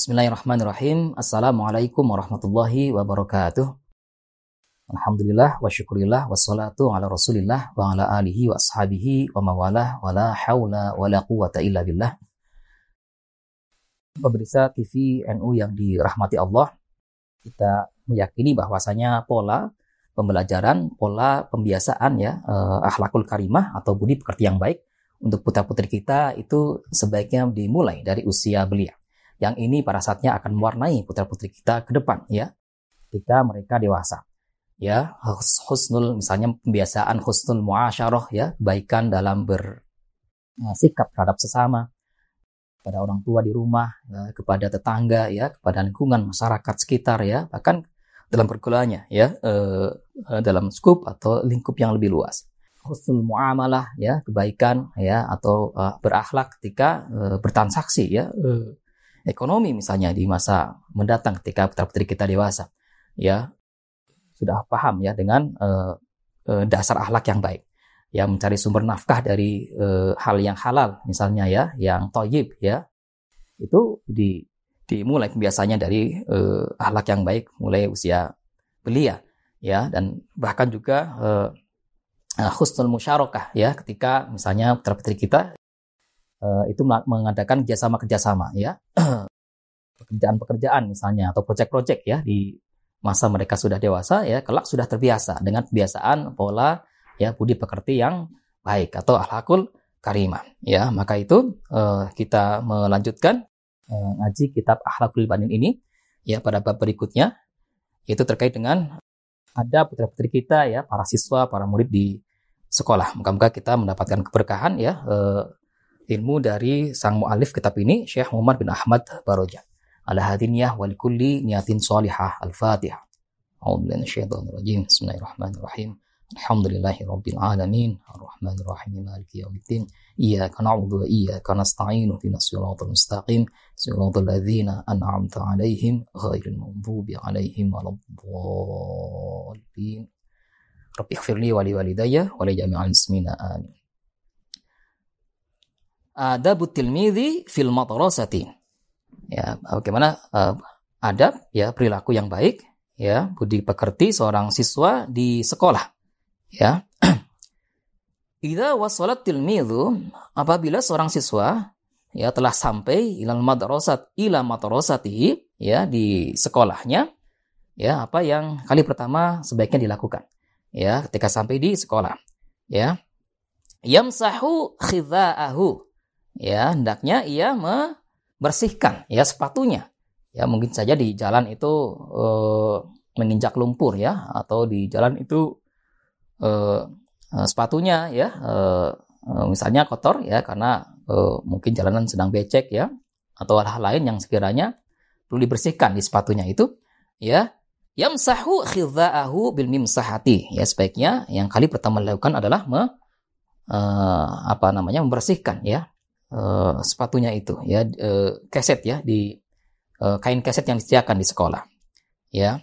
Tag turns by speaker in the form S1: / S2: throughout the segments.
S1: Bismillahirrahmanirrahim. Assalamualaikum warahmatullahi wabarakatuh. Alhamdulillah wa syukurillah wassalatu ala rasulillah wa ala alihi wa ashabihi wa mawalah wa la hawla wa la quwata illa billah. Pemirsa TV NU yang dirahmati Allah, kita meyakini bahwasanya pola pembelajaran, pola pembiasaan ya, eh, akhlakul karimah atau budi pekerti yang baik untuk putra-putri kita itu sebaiknya dimulai dari usia belia. Yang ini pada saatnya akan mewarnai putra-putri kita ke depan ya, ketika mereka dewasa. Ya, husnul misalnya pembiasaan husnul muasyarah ya, kebaikan dalam bersikap terhadap sesama, pada orang tua di rumah, ya, kepada tetangga, ya, kepada lingkungan masyarakat sekitar, ya, bahkan dalam pergaulannya, ya, eh, dalam skup atau lingkup yang lebih luas. Husnul muamalah ya. Kebaikan ya. Atau uh, berakhlak ketika uh, bertransaksi ya. Uh, ekonomi misalnya di masa mendatang ketika putra putri kita dewasa. Ya sudah paham ya dengan uh, uh, dasar akhlak yang baik. Ya mencari sumber nafkah dari uh, hal yang halal misalnya ya yang toyib ya itu di dimulai biasanya dari uh, akhlak yang baik mulai usia belia ya dan bahkan juga uh, husnul musyarakah ya ketika misalnya putra putri kita itu mengadakan kerjasama-kerjasama ya pekerjaan-pekerjaan misalnya atau proyek-proyek ya di masa mereka sudah dewasa ya kelak sudah terbiasa dengan kebiasaan pola ya budi pekerti yang baik atau akhlakul karimah ya maka itu uh, kita melanjutkan uh, ngaji kitab akhlakul banin ini ya pada bab berikutnya yaitu terkait dengan ada putra-putri kita ya, para siswa, para murid di sekolah. Moga-moga kita mendapatkan keberkahan ya uh, ilmu dari sang mualif kitab ini Syekh Muhammad bin Ahmad Baroja. Ala hadiniyah wal kulli niyatin salihah. Al-Fatihah. Bismillahirrahmanirrahim. Alhamdulillahi Rabbil Alamin Ar-Rahmanir Rahim Maliki Yawmiddin Iyaka na'budu wa iyaka nasta'inu Dina siratal mustaqim Siratal ladzina an'amta alaihim Ghairil maghdubi alaihim Waladdallin Rabbi ighfirli wa li walidayya wa jami'al muslimina amin Adabut tilmidhi fil madrasati. Ya, bagaimana uh, adab ya perilaku yang baik ya budi pekerti seorang siswa di sekolah Ya. Idza wasalat tilmidhu apabila seorang siswa ya telah sampai ilal madrasat ila madrasatihi ya di sekolahnya ya apa yang kali pertama sebaiknya dilakukan ya ketika sampai di sekolah ya. Yamsahu khidha'ahu ya hendaknya ia membersihkan ya sepatunya. Ya mungkin saja di jalan itu uh, menginjak lumpur ya atau di jalan itu uh, sepatunya ya uh, misalnya kotor ya karena uh, mungkin jalanan sedang becek ya atau hal-hal lain yang sekiranya perlu dibersihkan di sepatunya itu ya. Yamsahu khidha'ahu bil mimsahati. Ya sebaiknya yang kali pertama dilakukan adalah me, uh, apa namanya membersihkan ya uh, sepatunya itu ya uh, keset ya di uh, kain keset yang disediakan di sekolah ya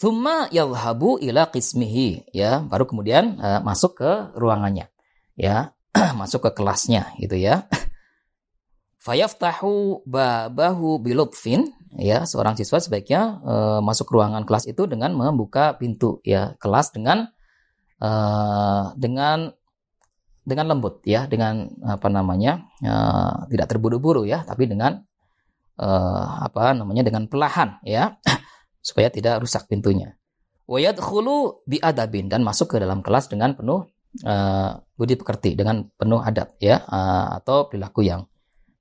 S1: Thumma yalhabu ila qismihi ya, baru kemudian uh, masuk ke ruangannya. Ya, masuk ke kelasnya gitu ya. Fayaftahu babahu bilutfin ya, seorang siswa sebaiknya uh, masuk ruangan kelas itu dengan membuka pintu ya kelas dengan uh, dengan dengan lembut ya, dengan apa namanya? Uh, tidak terburu-buru ya, tapi dengan uh, apa namanya? dengan pelahan ya supaya tidak rusak pintunya. Wayadkhulu bi adabin dan masuk ke dalam kelas dengan penuh uh, budi pekerti dengan penuh adab ya uh, atau perilaku yang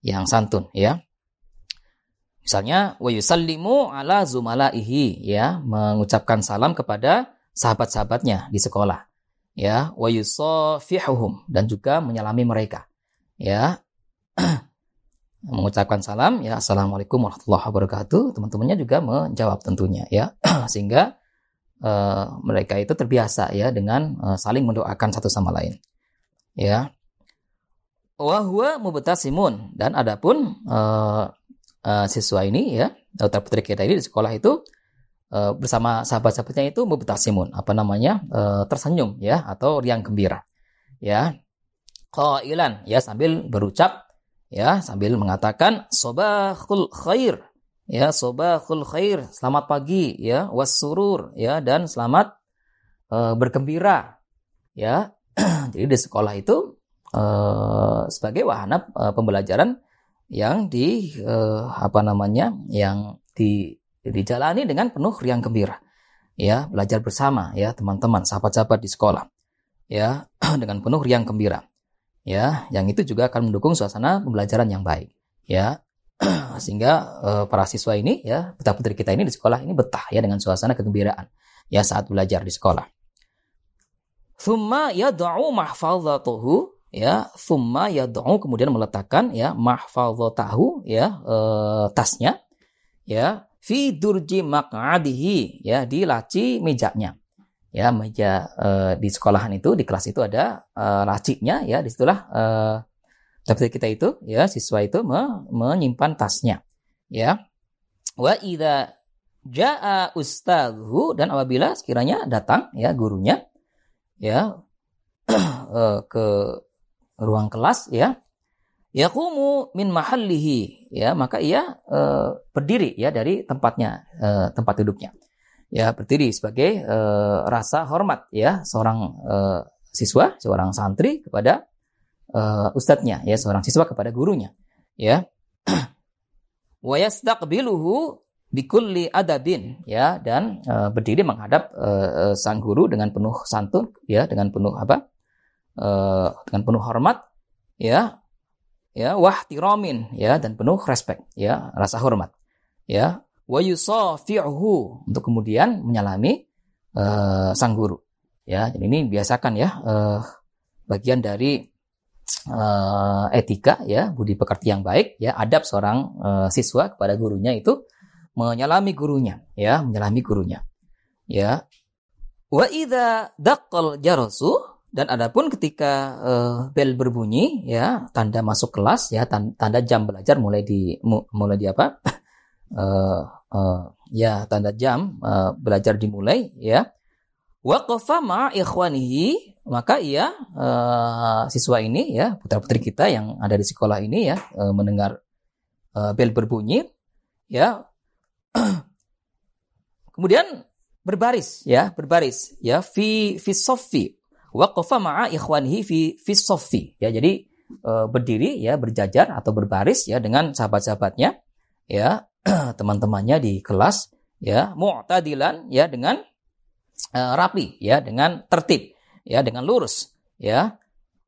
S1: yang santun ya. Misalnya wa yusallimu ala zumalaihi ya mengucapkan salam kepada sahabat-sahabatnya di sekolah ya wa yusafihuhum dan juga menyalami mereka. Ya. Mengucapkan salam ya assalamualaikum warahmatullahi wabarakatuh. Teman-temannya juga menjawab tentunya ya. Sehingga uh, mereka itu terbiasa ya dengan uh, saling mendoakan satu sama lain. Ya. Wahwa mubtasimun dan adapun uh, uh, siswa ini ya dokter putri kita ini di sekolah itu uh, bersama sahabat-sahabatnya itu mubtasimun apa namanya uh, tersenyum ya atau riang gembira ya. Qailan ya sambil berucap ya sambil mengatakan sobahul khair ya sobahul khair selamat pagi ya wasurur ya dan selamat uh, bergembira ya. Jadi di sekolah itu uh, sebagai wahana uh, pembelajaran yang di uh, apa namanya yang di dijalani dengan penuh riang gembira. Ya belajar bersama ya teman-teman sahabat-sahabat di sekolah. Ya dengan penuh riang gembira. Ya yang itu juga akan mendukung suasana pembelajaran yang baik. Ya sehingga uh, para siswa ini ya putra putri kita ini di sekolah ini betah ya dengan suasana kegembiraan ya saat belajar di sekolah. Thumma yad'u mahfazatuhu ya thumma yad'u kemudian meletakkan ya mahfazatahu ya e, tasnya ya fi durji maq'adihi. Ya di laci mejanya. Ya meja e, di sekolahan itu di kelas itu ada e, lacinya ya di situlah e, tapi kita itu ya siswa itu me, menyimpan tasnya. Ya. Wa idza jaa ustadhu dan apabila sekiranya datang ya gurunya ya eh, ke ruang kelas ya yaqumu min mahallihi. Ya maka ia uh, berdiri ya dari tempatnya uh, tempat duduknya. Ya berdiri sebagai uh, rasa hormat ya seorang uh, siswa seorang santri kepada uh, ustadznya ya seorang siswa kepada gurunya ya. Wa yastaqbiluhu bikulli adabin ya dan uh, berdiri menghadap uh, sang guru dengan penuh santun ya dengan penuh apa? Uh, dengan penuh hormat ya ya wahtiramin ya dan penuh respect ya rasa hormat ya wa yusafi'uhu untuk kemudian menyalami uh, sang guru ya jadi ini biasakan ya uh, bagian dari uh, etika ya budi pekerti yang baik ya adab seorang uh, siswa kepada gurunya itu menyalami gurunya, ya, menyalami gurunya. Ya. Wa idza daqqal jarasu dan adapun ketika uh, bel berbunyi ya tanda masuk kelas ya tanda jam belajar mulai di mulai di apa? Uh, uh, ya tanda jam uh, belajar dimulai ya. Waqafa ma ikhwanihi maka ia uh, siswa ini ya putra putri kita yang ada di sekolah ini ya uh, mendengar uh, bel berbunyi ya. Kemudian berbaris ya, berbaris ya fi fi soffi waqafa ma'a ikhwanihi fi fi soffi ya. Jadi e, berdiri ya, berjajar atau berbaris ya dengan sahabat-sahabatnya ya, teman-temannya di kelas ya, mu'tadilan ya dengan e, rapi ya, dengan tertib ya, dengan lurus ya.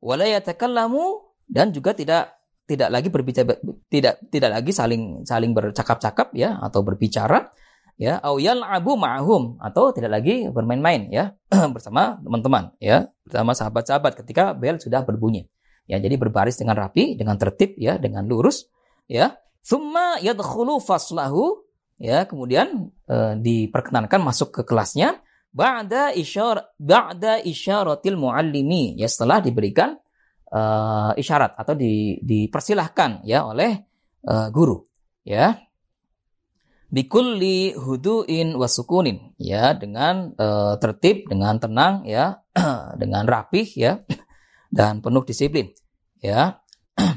S1: Wala yatakallamu dan juga tidak tidak lagi berbicara tidak tidak lagi saling saling bercakap-cakap ya atau berbicara ya au abu ma'hum atau tidak lagi bermain-main ya. Bersama teman-teman ya. Bersama sahabat-sahabat ketika bel sudah berbunyi. Ya jadi berbaris dengan rapi dengan tertib ya dengan lurus ya. Summa yadkhulu faslahu. Ya kemudian e, diperkenankan masuk ke kelasnya. Ba'da isyar ba'da isyaratil muallimi. Ya setelah diberikan uh, isyarat atau di, dipersilahkan ya oleh uh, guru ya bikulli huduin wasukunin ya dengan uh, tertib dengan tenang ya. Dengan rapih ya. Dan penuh disiplin ya.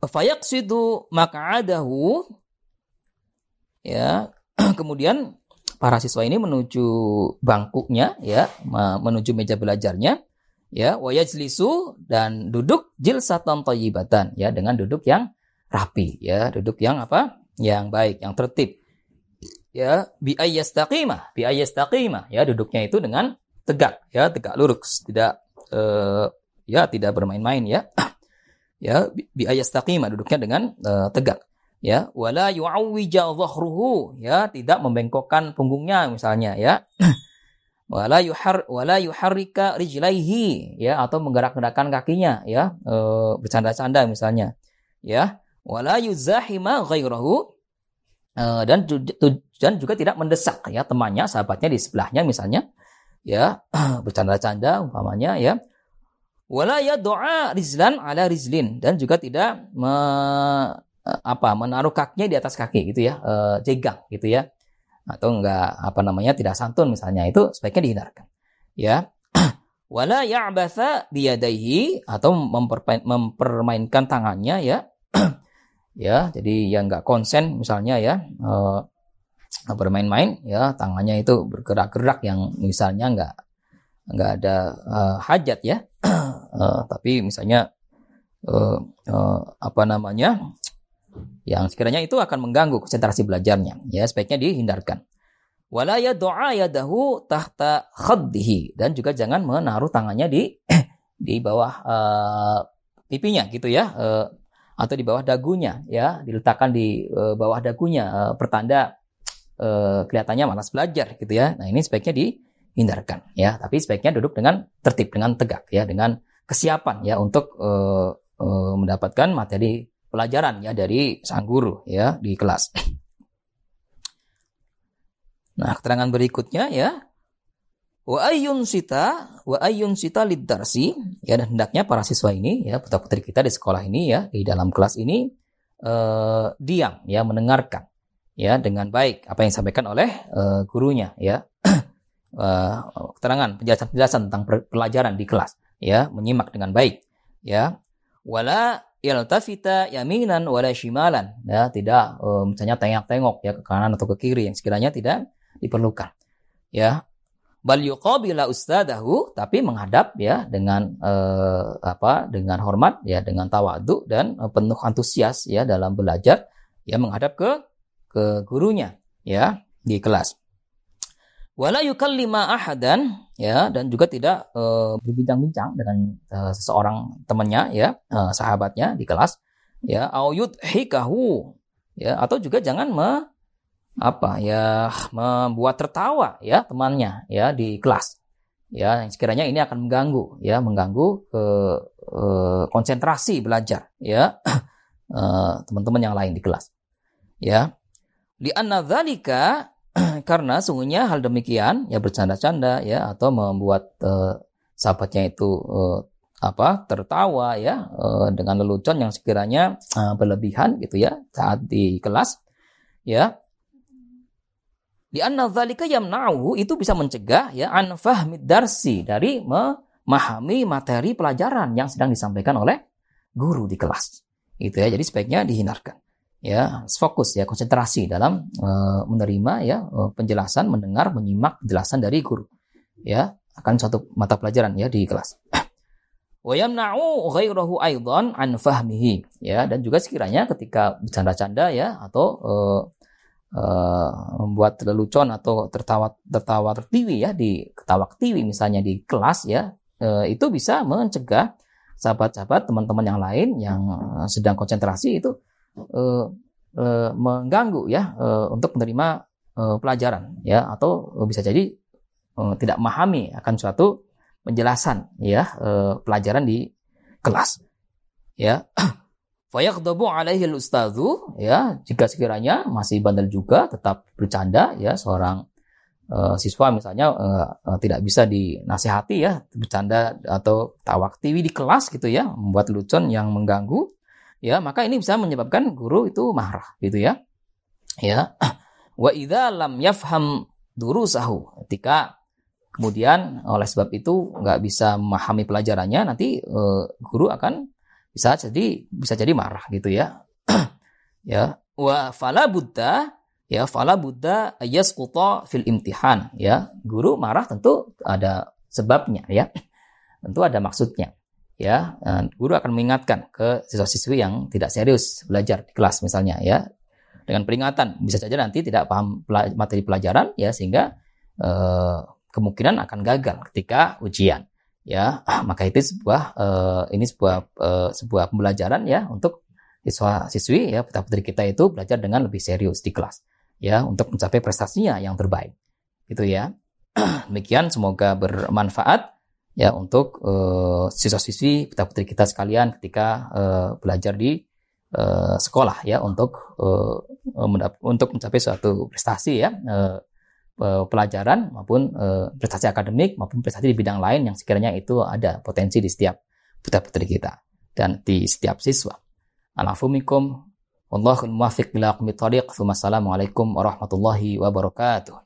S1: Fayaqsidu maq'adahu ya. Kemudian para siswa ini menuju bangkunya ya. Menuju meja belajarnya ya. Wayajlisu dan duduk jilsatan thayyibatan ya. Dengan duduk yang rapi ya. Duduk yang apa yang baik yang tertib. Ya bi ayyastaqimah bi ayyastaqimah. Ya duduknya itu dengan tegak. Ya tegak lurus. Tidak uh, ya tidak bermain-main ya. Ya bi ayyastaqimah duduknya dengan uh, tegak. Ya wala yu'awwija dhahruhu. Ya tidak membengkokkan punggungnya misalnya ya. Wala yuhar wala yuharrika rijlaihi. Ya atau menggerak-gerakkan kakinya ya. E, bercanda-canda misalnya. Ya wala yuzahima ghairahu e, dan dan juga tidak mendesak ya temannya sahabatnya di sebelahnya misalnya. Ya bercanda-canda umpamanya ya. Wala doa rizlan ala rizlin. Dan juga tidak me, apa menaruh kakinya di atas kaki gitu ya e, jegang gitu ya. Atau enggak apa namanya tidak santun misalnya. Itu sebaiknya dihindarkan ya. Wala ya'batha biyadaihi. Atau mempermainkan tangannya ya ya jadi yang nggak konsen misalnya ya uh, bermain-main ya tangannya itu bergerak-gerak yang misalnya nggak nggak ada uh, hajat ya. Uh, tapi misalnya uh, uh, apa namanya yang sekiranya itu akan mengganggu konsentrasi belajarnya. Ya sebaiknya dihindarkan. Wala doa yadahu tahta khaddihi dan juga jangan menaruh tangannya di di bawah uh, pipinya gitu ya. Uh, atau di bawah dagunya ya. Diletakkan di uh, bawah dagunya uh, pertanda uh, kelihatannya malas belajar gitu ya. Nah ini sebaiknya dihindarkan ya. Tapi sebaiknya duduk dengan tertib dengan tegak ya. Dengan kesiapan ya untuk uh, uh, mendapatkan materi pelajaran ya dari sang guru ya di kelas. Nah keterangan berikutnya ya Wa ayyun sita wa ayyun sita lidarsi ya dan hendaknya para siswa ini ya putra putri kita di sekolah ini ya di dalam kelas ini uh, diam ya mendengarkan ya dengan baik apa yang disampaikan oleh uh, gurunya ya. Uh, keterangan penjelasan-penjelasan tentang pelajaran di kelas ya menyimak dengan baik ya. Wala yaltafita yaminan wala shimalan ya tidak uh, misalnya tengok-tengok ya ke kanan atau ke kiri yang sekiranya tidak diperlukan ya bal yuqabila ustadahu tapi menghadap ya dengan eh, apa dengan hormat ya dengan tawadu dan eh, penuh antusias ya dalam belajar ya menghadap ke ke gurunya ya di kelas. Wala yukallima ahadan ya dan juga tidak eh, berbincang-bincang dengan eh, seseorang temannya ya eh, sahabatnya di kelas ya au yudhikahu ya atau juga jangan me, apa? Ya membuat tertawa ya temannya ya di kelas. Ya sekiranya ini akan mengganggu ya mengganggu ke uh, konsentrasi belajar ya uh, teman-teman yang lain di kelas. Ya. Di dzalika karena sungguhnya hal demikian ya bercanda-canda ya atau membuat uh, sahabatnya itu uh, apa tertawa ya uh, dengan lelucon yang sekiranya berlebihan gitu ya saat di kelas ya di anna dzalika yamna'u itu bisa mencegah ya an fahmid darsi dari memahami materi pelajaran yang sedang disampaikan oleh guru di kelas. Itu ya. Jadi sebaiknya dihindarkan. Ya, fokus ya, konsentrasi dalam uh, menerima ya uh, penjelasan, mendengar, menyimak penjelasan dari guru. Ya, akan suatu mata pelajaran ya di kelas. Wa yamna'u ghairahu aidan an fahmihi. Ya, dan juga sekiranya ketika bercanda-canda ya atau uh, uh, membuat lelucon atau tertawa tertawa tertiwi ya di ketawa ketiwi misalnya di kelas ya uh, itu bisa mencegah sahabat-sahabat teman-teman yang lain yang sedang konsentrasi itu uh, uh, mengganggu ya uh, untuk menerima uh, pelajaran ya atau bisa jadi uh, tidak memahami akan suatu penjelasan ya uh, pelajaran di kelas ya Fayaqdabu alaihi ustadzu ya jika sekiranya masih bandel juga tetap bercanda ya seorang uh, siswa misalnya uh, uh, tidak bisa dinasihati ya bercanda atau tawaktiwi di kelas gitu ya membuat lucon yang mengganggu ya maka ini bisa menyebabkan guru itu marah gitu ya. Ya wa idza lam yafham durusahu ketika kemudian oleh sebab itu nggak bisa memahami pelajarannya nanti uh, guru akan bisa jadi bisa jadi marah gitu ya. Ya. Wa fala buddha ya fala buddha yasquta fil imtihan. Ya. Guru marah tentu ada sebabnya ya. Tentu ada maksudnya ya. Guru akan mengingatkan ke siswa-siswi yang tidak serius belajar di kelas misalnya ya. Dengan peringatan bisa saja nanti tidak paham materi pelajaran ya sehingga eh, kemungkinan akan gagal ketika ujian ya maka itu sebuah uh, ini sebuah uh, sebuah pembelajaran ya untuk siswa siswi ya putra putri kita itu belajar dengan lebih serius di kelas ya untuk mencapai prestasinya yang terbaik. Gitu ya. Demikian semoga bermanfaat ya untuk uh, siswa siswi putra putri kita sekalian ketika uh, belajar di uh, sekolah ya untuk uh, untuk mencapai suatu prestasi ya uh, pelajaran maupun uh, prestasi akademik maupun prestasi di bidang lain yang sekiranya itu ada potensi di setiap putra putri kita dan di setiap siswa. Alafumikum Wallahul muwaffiq ila aqwamit thoriq. Wassalamualaikum warahmatullahi wabarakatuh.